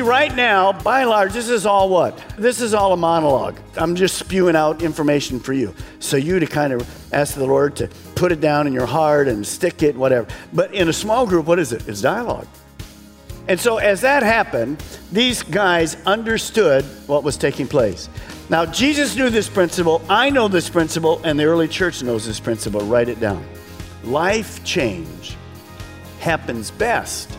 See, right now, by and large, this is all what? This is all a monologue. I'm just spewing out information for you. So you to kind of ask the Lord to put it down in your heart and stick it, whatever. But in a small group, what is it? It's dialogue. And so as that happened, these guys understood what was taking place. Now, Jesus knew this principle, I know this principle, and the early church knows this principle. Write it down. Life change happens best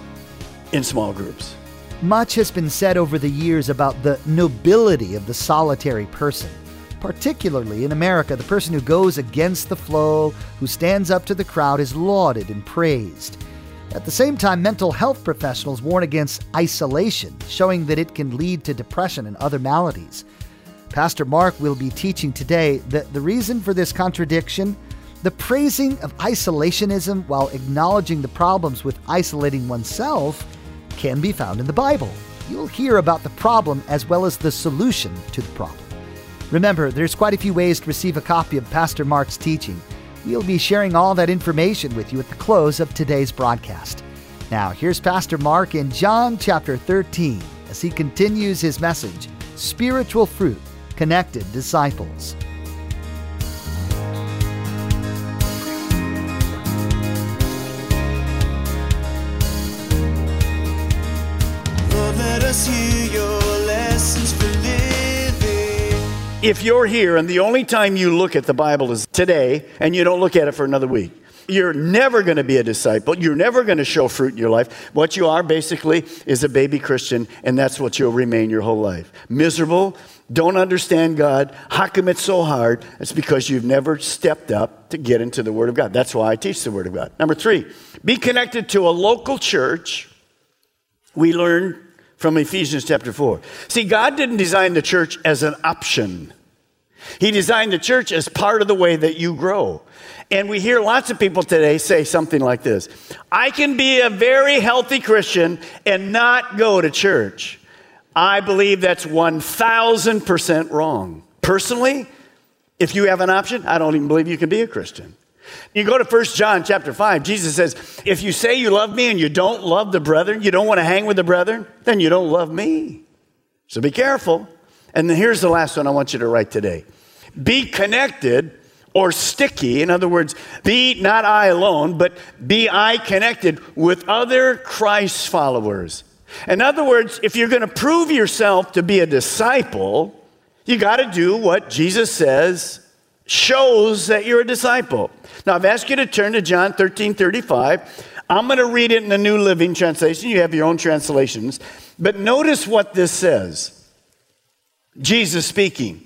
in small groups. Much has been said over the years about the nobility of the solitary person. Particularly in America, the person who goes against the flow, who stands up to the crowd, is lauded and praised. At the same time, mental health professionals warn against isolation, showing that it can lead to depression and other maladies. Pastor Mark will be teaching today that the reason for this contradiction, the praising of isolationism while acknowledging the problems with isolating oneself, can be found in the Bible. You'll hear about the problem as well as the solution to the problem. Remember, there's quite a few ways to receive a copy of Pastor Mark's teaching. We'll be sharing all that information with you at the close of today's broadcast. Now, here's Pastor Mark in John chapter 13 as he continues his message Spiritual Fruit Connected Disciples. If you're here and the only time you look at the Bible is today and you don't look at it for another week, you're never going to be a disciple. You're never going to show fruit in your life. What you are basically is a baby Christian, and that's what you'll remain your whole life. Miserable, don't understand God. How come it's so hard? It's because you've never stepped up to get into the Word of God. That's why I teach the Word of God. Number three, be connected to a local church. We learn from Ephesians chapter 4. See, God didn't design the church as an option. He designed the church as part of the way that you grow. And we hear lots of people today say something like this I can be a very healthy Christian and not go to church. I believe that's 1000% wrong. Personally, if you have an option, I don't even believe you can be a Christian. You go to 1 John chapter 5, Jesus says, If you say you love me and you don't love the brethren, you don't want to hang with the brethren, then you don't love me. So be careful. And then here's the last one I want you to write today be connected or sticky. In other words, be not I alone, but be I connected with other Christ followers. In other words, if you're going to prove yourself to be a disciple, you got to do what Jesus says shows that you're a disciple. Now, I've asked you to turn to John 13 35. I'm going to read it in the New Living Translation. You have your own translations. But notice what this says Jesus speaking.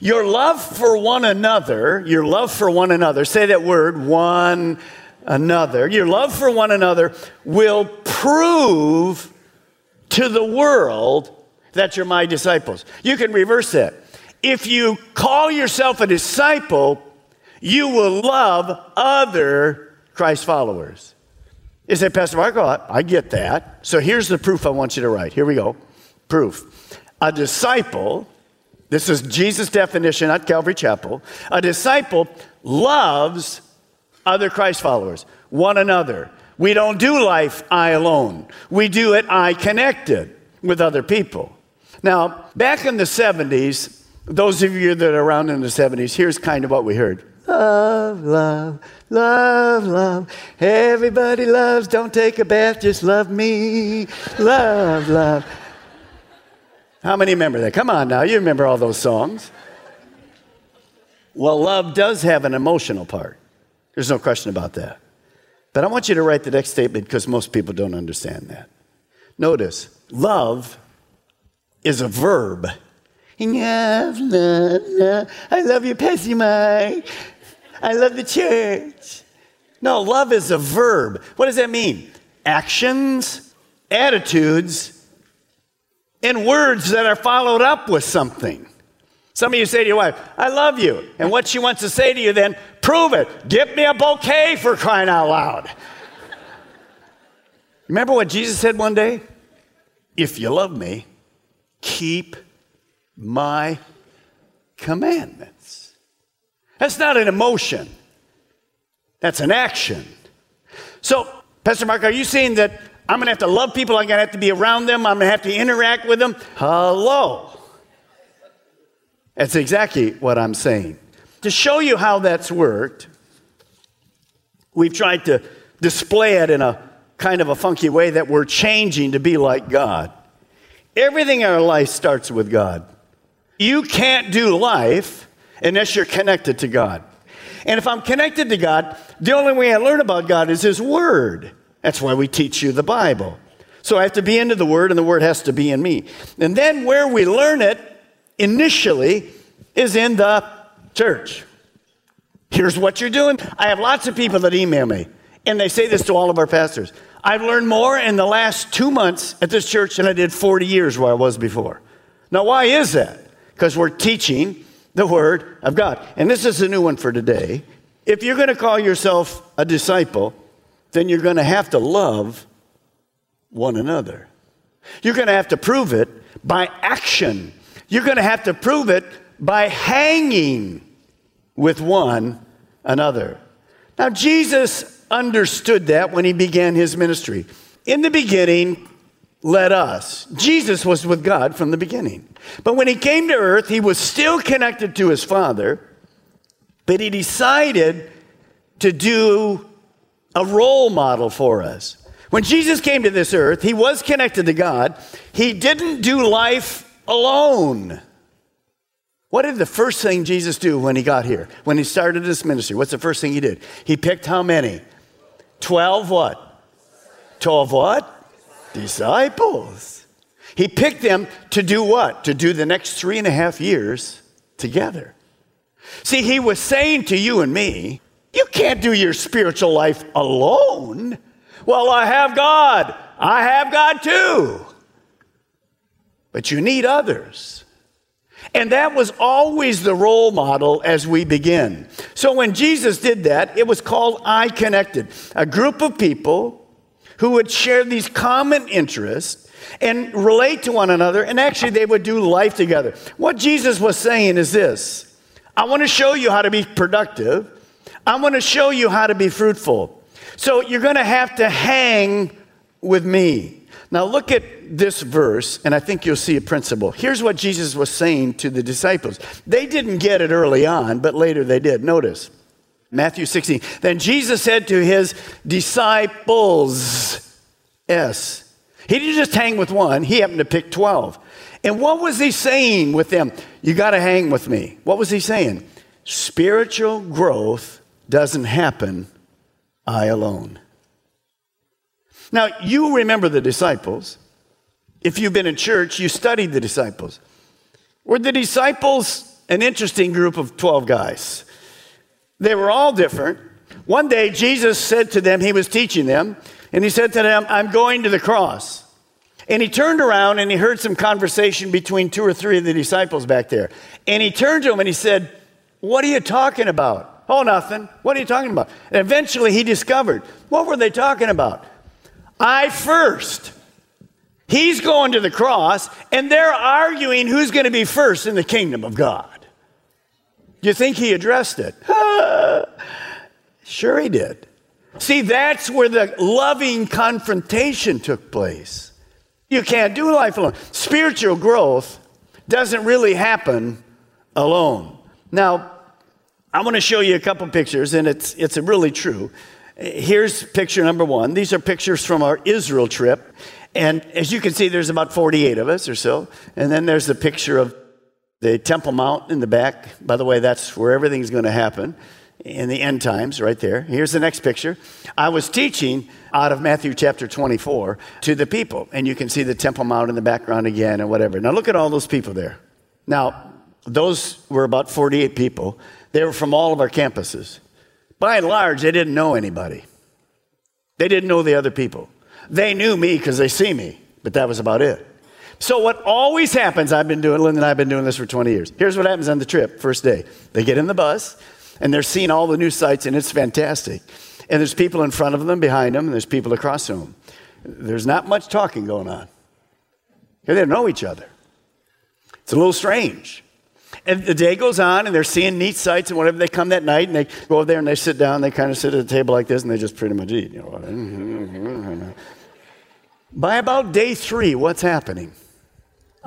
Your love for one another, your love for one another, say that word, one another. Your love for one another will prove to the world that you're my disciples. You can reverse that. If you call yourself a disciple, you will love other Christ followers. You say, Pastor Mark, oh, I get that. So here's the proof I want you to write. Here we go. Proof. A disciple, this is Jesus' definition at Calvary Chapel. A disciple loves other Christ followers, one another. We don't do life I alone. We do it I connected with other people. Now, back in the 70s, those of you that are around in the 70s, here's kind of what we heard. Love, love, love, love. Everybody loves, don't take a bath, just love me. Love, love. How many remember that? Come on now, you remember all those songs. Well, love does have an emotional part. There's no question about that. But I want you to write the next statement because most people don't understand that. Notice, love is a verb. I love you, Pessy Mike. I love the church. No, love is a verb. What does that mean? Actions, attitudes, and words that are followed up with something. Some of you say to your wife, I love you. And what she wants to say to you then, prove it. Get me a bouquet for crying out loud. Remember what Jesus said one day? If you love me, keep my commandments. That's not an emotion, that's an action. So, Pastor Mark, are you saying that I'm going to have to love people, I'm going to have to be around them, I'm going to have to interact with them? Hello. That's exactly what I'm saying. To show you how that's worked, we've tried to display it in a kind of a funky way that we're changing to be like God. Everything in our life starts with God. You can't do life unless you're connected to God. And if I'm connected to God, the only way I learn about God is His Word. That's why we teach you the Bible. So I have to be into the Word, and the Word has to be in me. And then where we learn it initially is in the church. Here's what you're doing. I have lots of people that email me, and they say this to all of our pastors. I've learned more in the last two months at this church than I did 40 years where I was before. Now, why is that? Because we're teaching the Word of God. And this is a new one for today. If you're going to call yourself a disciple, then you're going to have to love one another. You're going to have to prove it by action. You're going to have to prove it by hanging with one another. Now, Jesus understood that when he began his ministry. In the beginning, let us. Jesus was with God from the beginning. But when he came to earth, he was still connected to his Father, but he decided to do a role model for us. When Jesus came to this earth, he was connected to God. He didn't do life alone. What did the first thing Jesus do when he got here? When he started this ministry? What's the first thing he did? He picked how many? 12 what? 12 what? Disciples. He picked them to do what? To do the next three and a half years together. See, he was saying to you and me, you can't do your spiritual life alone. Well, I have God. I have God too. But you need others. And that was always the role model as we begin. So when Jesus did that, it was called I Connected, a group of people who would share these common interests and relate to one another, and actually they would do life together. What Jesus was saying is this I want to show you how to be productive, I want to show you how to be fruitful. So you're going to have to hang with me. Now, look at this verse, and I think you'll see a principle. Here's what Jesus was saying to the disciples. They didn't get it early on, but later they did. Notice Matthew 16. Then Jesus said to his disciples, S. He didn't just hang with one, he happened to pick 12. And what was he saying with them? You got to hang with me. What was he saying? Spiritual growth doesn't happen I alone. Now, you remember the disciples. If you've been in church, you studied the disciples. Were the disciples an interesting group of 12 guys? They were all different. One day, Jesus said to them, He was teaching them, and He said to them, I'm going to the cross. And he turned around and he heard some conversation between two or three of the disciples back there. And he turned to them and he said, What are you talking about? Oh, nothing. What are you talking about? And eventually he discovered, What were they talking about? I first. He's going to the cross, and they're arguing who's going to be first in the kingdom of God. You think he addressed it? sure, he did. See, that's where the loving confrontation took place. You can't do life alone. Spiritual growth doesn't really happen alone. Now, I want to show you a couple pictures, and it's, it's really true. Here's picture number one. These are pictures from our Israel trip. And as you can see, there's about 48 of us or so. And then there's the picture of the Temple Mount in the back. By the way, that's where everything's going to happen. in the end times, right there. Here's the next picture. I was teaching out of Matthew chapter 24 to the people, and you can see the Temple Mount in the background again and whatever. Now, look at all those people there. Now, those were about 48 people. They were from all of our campuses. By and large, they didn't know anybody, they didn't know the other people. They knew me because they see me, but that was about it. So, what always happens, I've been doing, Linda and I have been doing this for 20 years. Here's what happens on the trip, first day. They get in the bus, and they're seeing all the new sights, and it's fantastic. And there's people in front of them, behind them, and there's people across from them. There's not much talking going on. They don't know each other. It's a little strange. And the day goes on, and they're seeing neat sights, and whatever they come that night, and they go over there and they sit down, they kind of sit at a table like this, and they just pretty much eat. You know. By about day three, what's happening?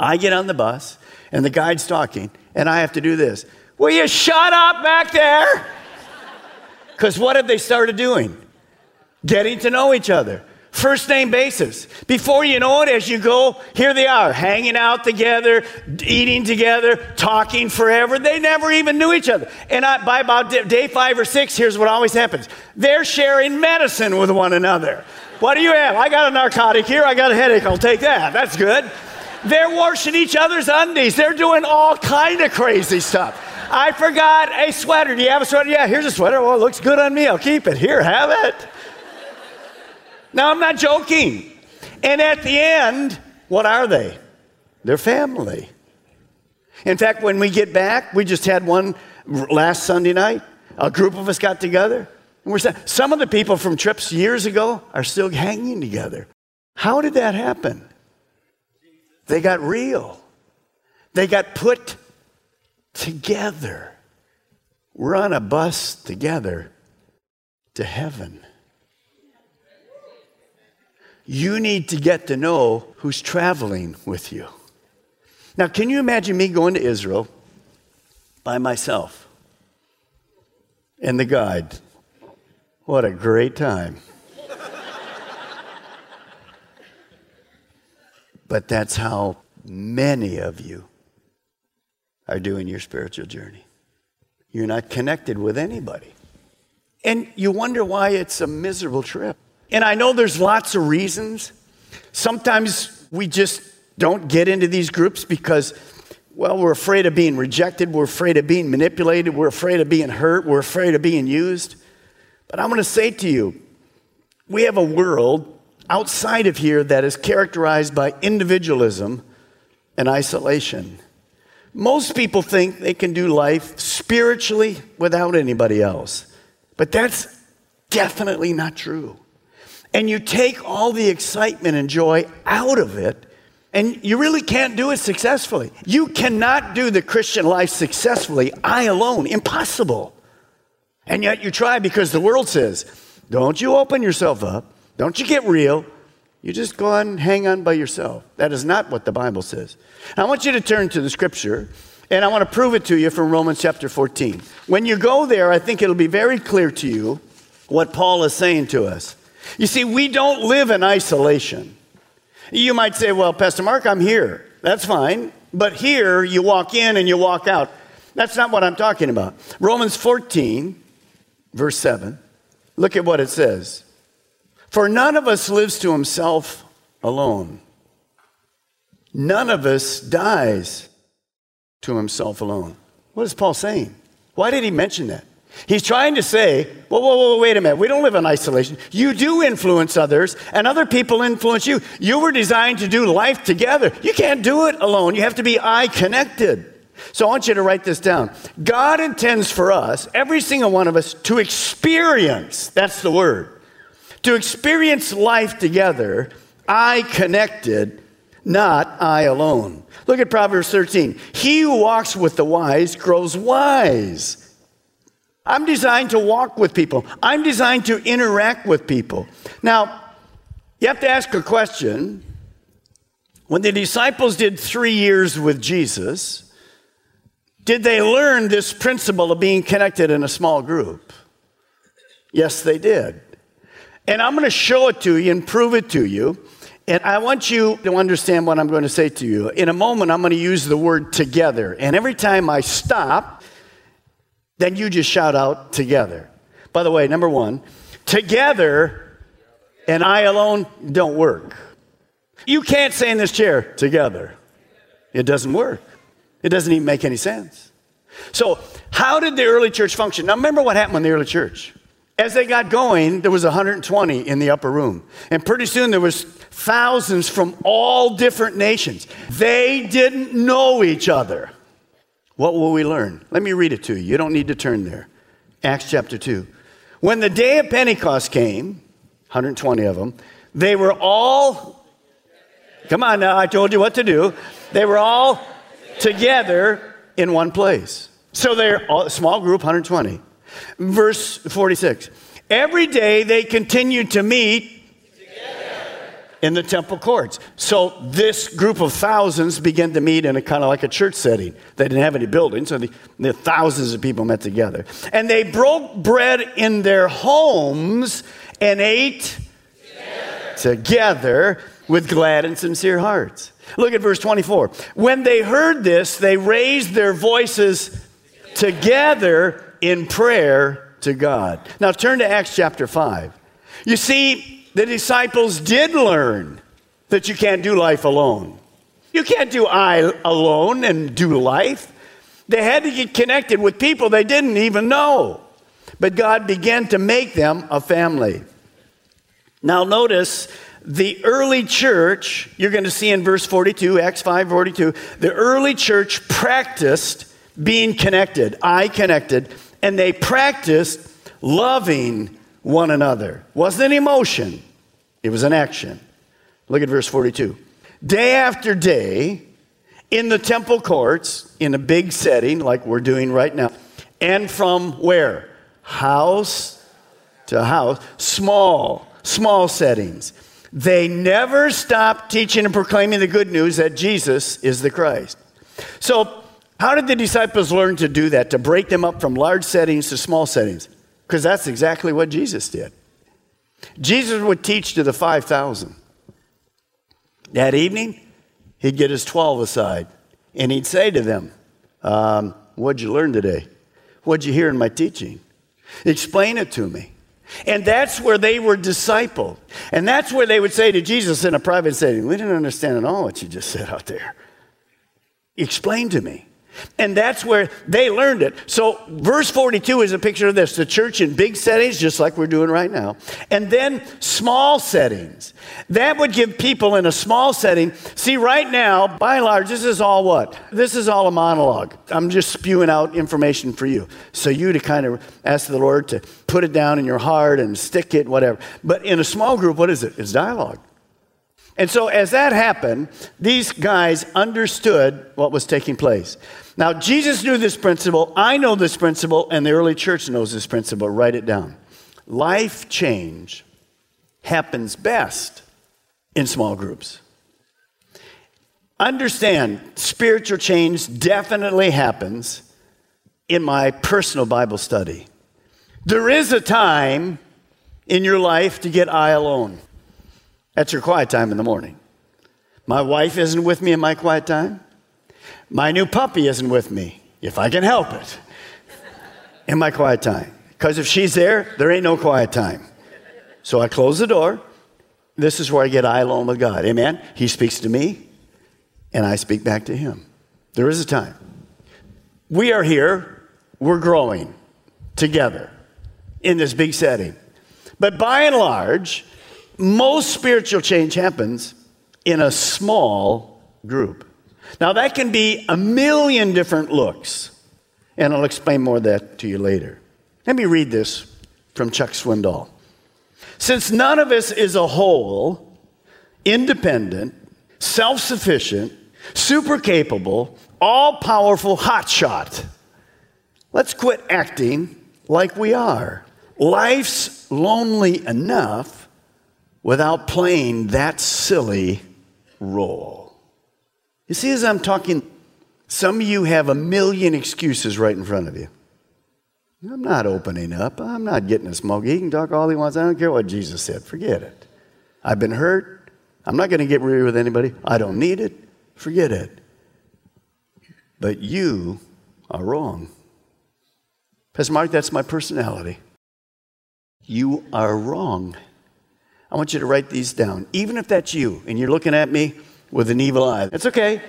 I get on the bus, and the guide's talking, and I have to do this. Will you shut up back there? Because what have they started doing? Getting to know each other. First name basis. Before you know it, as you go, here they are, hanging out together, eating together, talking forever. They never even knew each other. And I, by about day five or six, here's what always happens they're sharing medicine with one another. What do you have? I got a narcotic here, I got a headache, I'll take that. That's good. They're washing each other's undies, they're doing all kind of crazy stuff. I forgot a sweater. Do you have a sweater? Yeah, here's a sweater. Well, it looks good on me. I'll keep it. Here, have it. Now, I'm not joking. And at the end, what are they? They're family. In fact, when we get back, we just had one last Sunday night. A group of us got together. And we're some of the people from trips years ago are still hanging together. How did that happen? They got real. They got put together. We're on a bus together to heaven. You need to get to know who's traveling with you. Now, can you imagine me going to Israel by myself and the guide? What a great time. But that's how many of you are doing your spiritual journey. You're not connected with anybody. And you wonder why it's a miserable trip. And I know there's lots of reasons. Sometimes we just don't get into these groups because, well, we're afraid of being rejected, we're afraid of being manipulated, we're afraid of being hurt, we're afraid of being used. But I'm going to say to you, we have a world outside of here that is characterized by individualism and isolation. Most people think they can do life spiritually without anybody else, but that's definitely not true. And you take all the excitement and joy out of it, and you really can't do it successfully. You cannot do the Christian life successfully, I alone, impossible. And yet you try because the world says, don't you open yourself up, don't you get real, you just go on and hang on by yourself. That is not what the Bible says. I want you to turn to the scripture, and I want to prove it to you from Romans chapter 14. When you go there, I think it'll be very clear to you what Paul is saying to us. You see, we don't live in isolation. You might say, well, Pastor Mark, I'm here. That's fine. But here, you walk in and you walk out. That's not what I'm talking about. Romans 14, verse 7. Look at what it says. For none of us lives to himself alone. None of us dies to himself alone. What is Paul saying? Why did he mention that? He's trying to say, whoa, whoa, whoa, wait a minute. We don't live in isolation. You do influence others, and other people influence you. You were designed to do life together. You can't do it alone. You have to be I connected. So I want you to write this down. God intends for us, every single one of us, to experience, that's the word, to experience life together, I connected, not I alone. Look at Proverbs 13. He who walks with the wise grows wise. I'm designed to walk with people, I'm designed to interact with people. Now, you have to ask a question. When the disciples did three years with Jesus, did they learn this principle of being connected in a small group? Yes, they did. And I'm going to show it to you and prove it to you. And I want you to understand what I'm going to say to you. In a moment, I'm going to use the word together. And every time I stop, then you just shout out together. By the way, number one, together and I alone don't work. You can't say in this chair, together. It doesn't work. It doesn't even make any sense. So, how did the early church function? Now, remember what happened in the early church. As they got going, there was 120 in the upper room. And pretty soon there was thousands from all different nations. They didn't know each other. What will we learn? Let me read it to you. You don't need to turn there. Acts chapter 2. When the day of Pentecost came, 120 of them, they were all, come on now, I told you what to do. They were all together in one place. So they're a small group, 120. Verse 46. Every day they continued to meet in the temple courts. So this group of thousands began to meet in a kind of like a church setting. They didn't have any buildings, so the, the thousands of people met together. And they broke bread in their homes and ate together, together with glad and sincere hearts. Look at verse 24. When they heard this, they raised their voices together in prayer to God. Now turn to Acts chapter 5. You see, the disciples did learn that you can't do life alone. You can't do I alone and do life. They had to get connected with people they didn't even know. But God began to make them a family. Now, notice the early church, you're going to see in verse 42, Acts 5 42, the early church practiced being connected, I connected, and they practiced loving one another. Wasn't an emotion, it was an action. Look at verse 42. Day after day, in the temple courts, in a big setting like we're doing right now, and from where? House to house, small, small settings. They never stopped teaching and proclaiming the good news that Jesus is the Christ. So, how did the disciples learn to do that, to break them up from large settings to small settings? Because that's exactly what Jesus did. Jesus would teach to the 5,000. That evening, he'd get his 12 aside and he'd say to them, um, What'd you learn today? What'd you hear in my teaching? Explain it to me. And that's where they were discipled. And that's where they would say to Jesus in a private setting, We didn't understand at all what you just said out there. Explain to me. And that's where they learned it. So, verse 42 is a picture of this the church in big settings, just like we're doing right now, and then small settings. That would give people in a small setting. See, right now, by and large, this is all what? This is all a monologue. I'm just spewing out information for you. So, you to kind of ask the Lord to put it down in your heart and stick it, whatever. But in a small group, what is it? It's dialogue. And so, as that happened, these guys understood what was taking place. Now, Jesus knew this principle. I know this principle, and the early church knows this principle. Write it down. Life change happens best in small groups. Understand, spiritual change definitely happens in my personal Bible study. There is a time in your life to get I alone. That's your quiet time in the morning. My wife isn't with me in my quiet time. My new puppy isn't with me, if I can help it, in my quiet time. Because if she's there, there ain't no quiet time. So I close the door. This is where I get I alone with God. Amen? He speaks to me, and I speak back to him. There is a time. We are here, we're growing together in this big setting. But by and large, most spiritual change happens in a small group. Now, that can be a million different looks, and I'll explain more of that to you later. Let me read this from Chuck Swindoll. Since none of us is a whole, independent, self sufficient, super capable, all powerful hotshot, let's quit acting like we are. Life's lonely enough without playing that silly role. You see, as I'm talking, some of you have a million excuses right in front of you. I'm not opening up. I'm not getting a smoke. He can talk all he wants. I don't care what Jesus said. Forget it. I've been hurt. I'm not going to get weary with anybody. I don't need it. Forget it. But you are wrong. Pastor Mark, that's my personality. You are wrong. I want you to write these down. Even if that's you and you're looking at me with an evil eye, it's okay.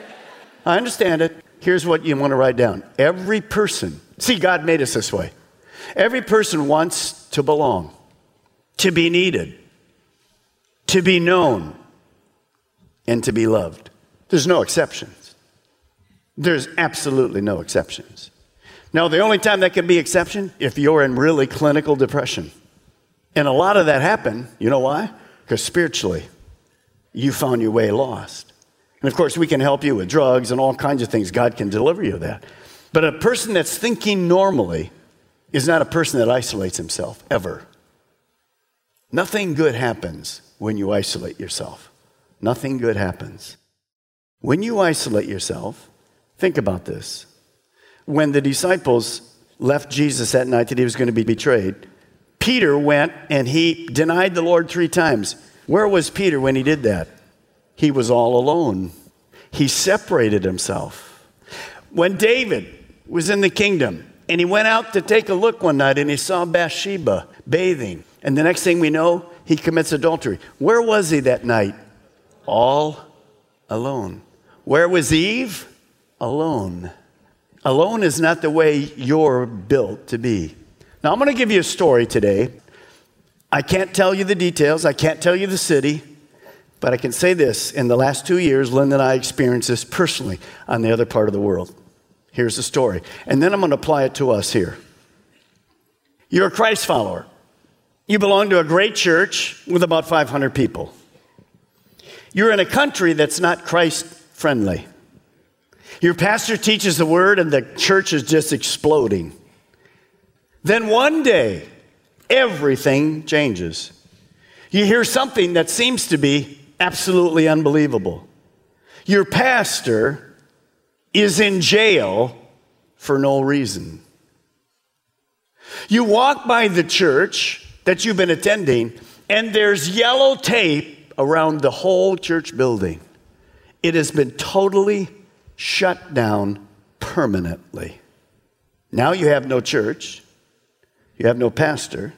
I understand it. Here's what you want to write down. Every person, see, God made us this way. Every person wants to belong, to be needed, to be known, and to be loved. There's no exceptions. There's absolutely no exceptions. Now, the only time that can be exception if you're in really clinical depression. And a lot of that happened, you know why? Because spiritually, you found your way lost. And of course, we can help you with drugs and all kinds of things. God can deliver you of that. But a person that's thinking normally is not a person that isolates himself, ever. Nothing good happens when you isolate yourself. Nothing good happens. When you isolate yourself, think about this. When the disciples left Jesus that night that he was going to be betrayed, Peter went and he denied the Lord three times. Where was Peter when he did that? He was all alone. He separated himself. When David was in the kingdom and he went out to take a look one night and he saw Bathsheba bathing, and the next thing we know, he commits adultery. Where was he that night? All alone. Where was Eve? Alone. Alone is not the way you're built to be. Now, I'm going to give you a story today. I can't tell you the details, I can't tell you the city, but I can say this. In the last two years, Linda and I experienced this personally on the other part of the world. Here's the story. And then I'm going to apply it to us here. You're a Christ follower. You belong to a great church with about 500 people. You're in a country that's not Christ friendly. Your pastor teaches the word, and the church is just exploding. Then one day, everything changes. You hear something that seems to be absolutely unbelievable. Your pastor is in jail for no reason. You walk by the church that you've been attending, and there's yellow tape around the whole church building. It has been totally shut down permanently. Now you have no church, you have no pastor,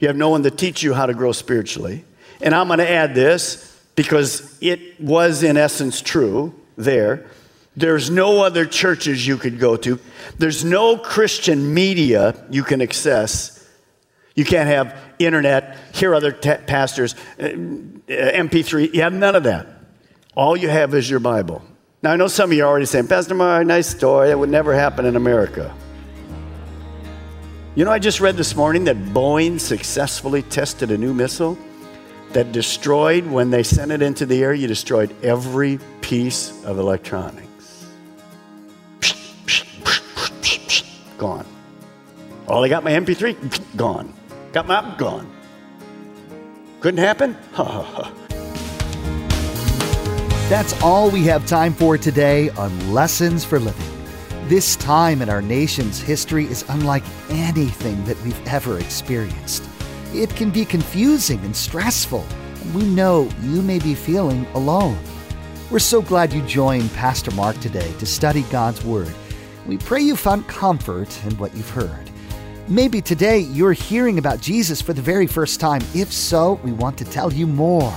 you have no one to teach you how to grow spiritually. And I'm going to add this because it was, in essence, true there. There's no other churches you could go to. There's no Christian media you can access. You can't have internet, hear other t- pastors, uh, MP3. You have none of that. All you have is your Bible. Now, I know some of you are already saying, Pastor Mark, nice story. That would never happen in America. You know, I just read this morning that Boeing successfully tested a new missile that destroyed, when they sent it into the air, you destroyed every piece of electronics. Gone. All I got my MP3? Gone. Got my app? Gone. Couldn't happen? Ha ha ha. That's all we have time for today on Lessons for Living. This time in our nation's history is unlike anything that we've ever experienced. It can be confusing and stressful, and we know you may be feeling alone. We're so glad you joined Pastor Mark today to study God's Word. We pray you found comfort in what you've heard. Maybe today you're hearing about Jesus for the very first time. If so, we want to tell you more.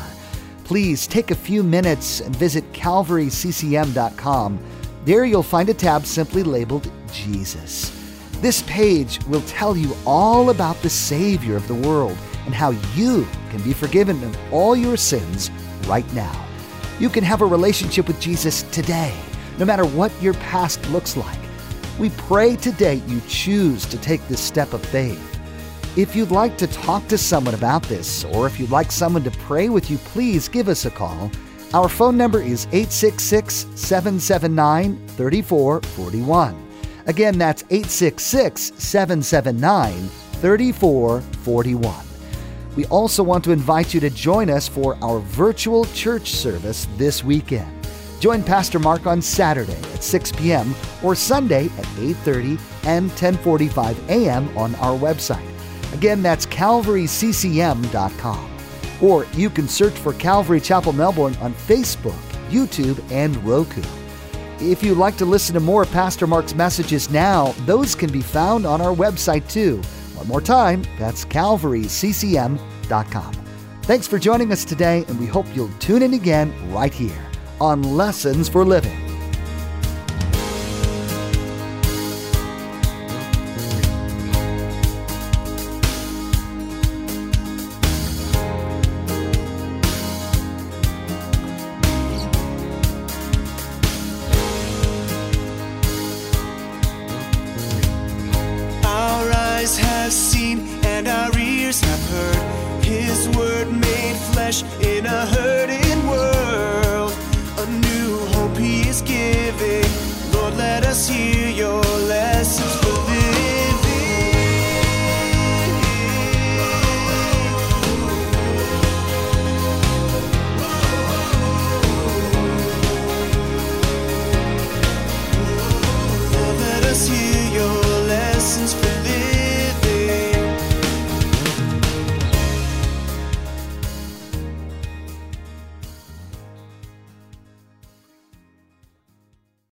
Please take a few minutes and visit calvaryccm.com. There you'll find a tab simply labeled Jesus. This page will tell you all about the Savior of the world and how you can be forgiven of all your sins right now. You can have a relationship with Jesus today, no matter what your past looks like. We pray today you choose to take this step of faith. If you'd like to talk to someone about this, or if you'd like someone to pray with you, please give us a call. Our phone number is 866 779 3441. Again, that's 866 779 3441. We also want to invite you to join us for our virtual church service this weekend. Join Pastor Mark on Saturday at 6 p.m. or Sunday at 8:30 and 10:45 a.m. on our website. Again, that's calvaryccm.com. Or you can search for Calvary Chapel Melbourne on Facebook, YouTube, and Roku. If you'd like to listen to more of Pastor Mark's messages now, those can be found on our website too. One more time, that's calvaryccm.com. Thanks for joining us today, and we hope you'll tune in again right here on Lessons for Living. Flesh in a herd.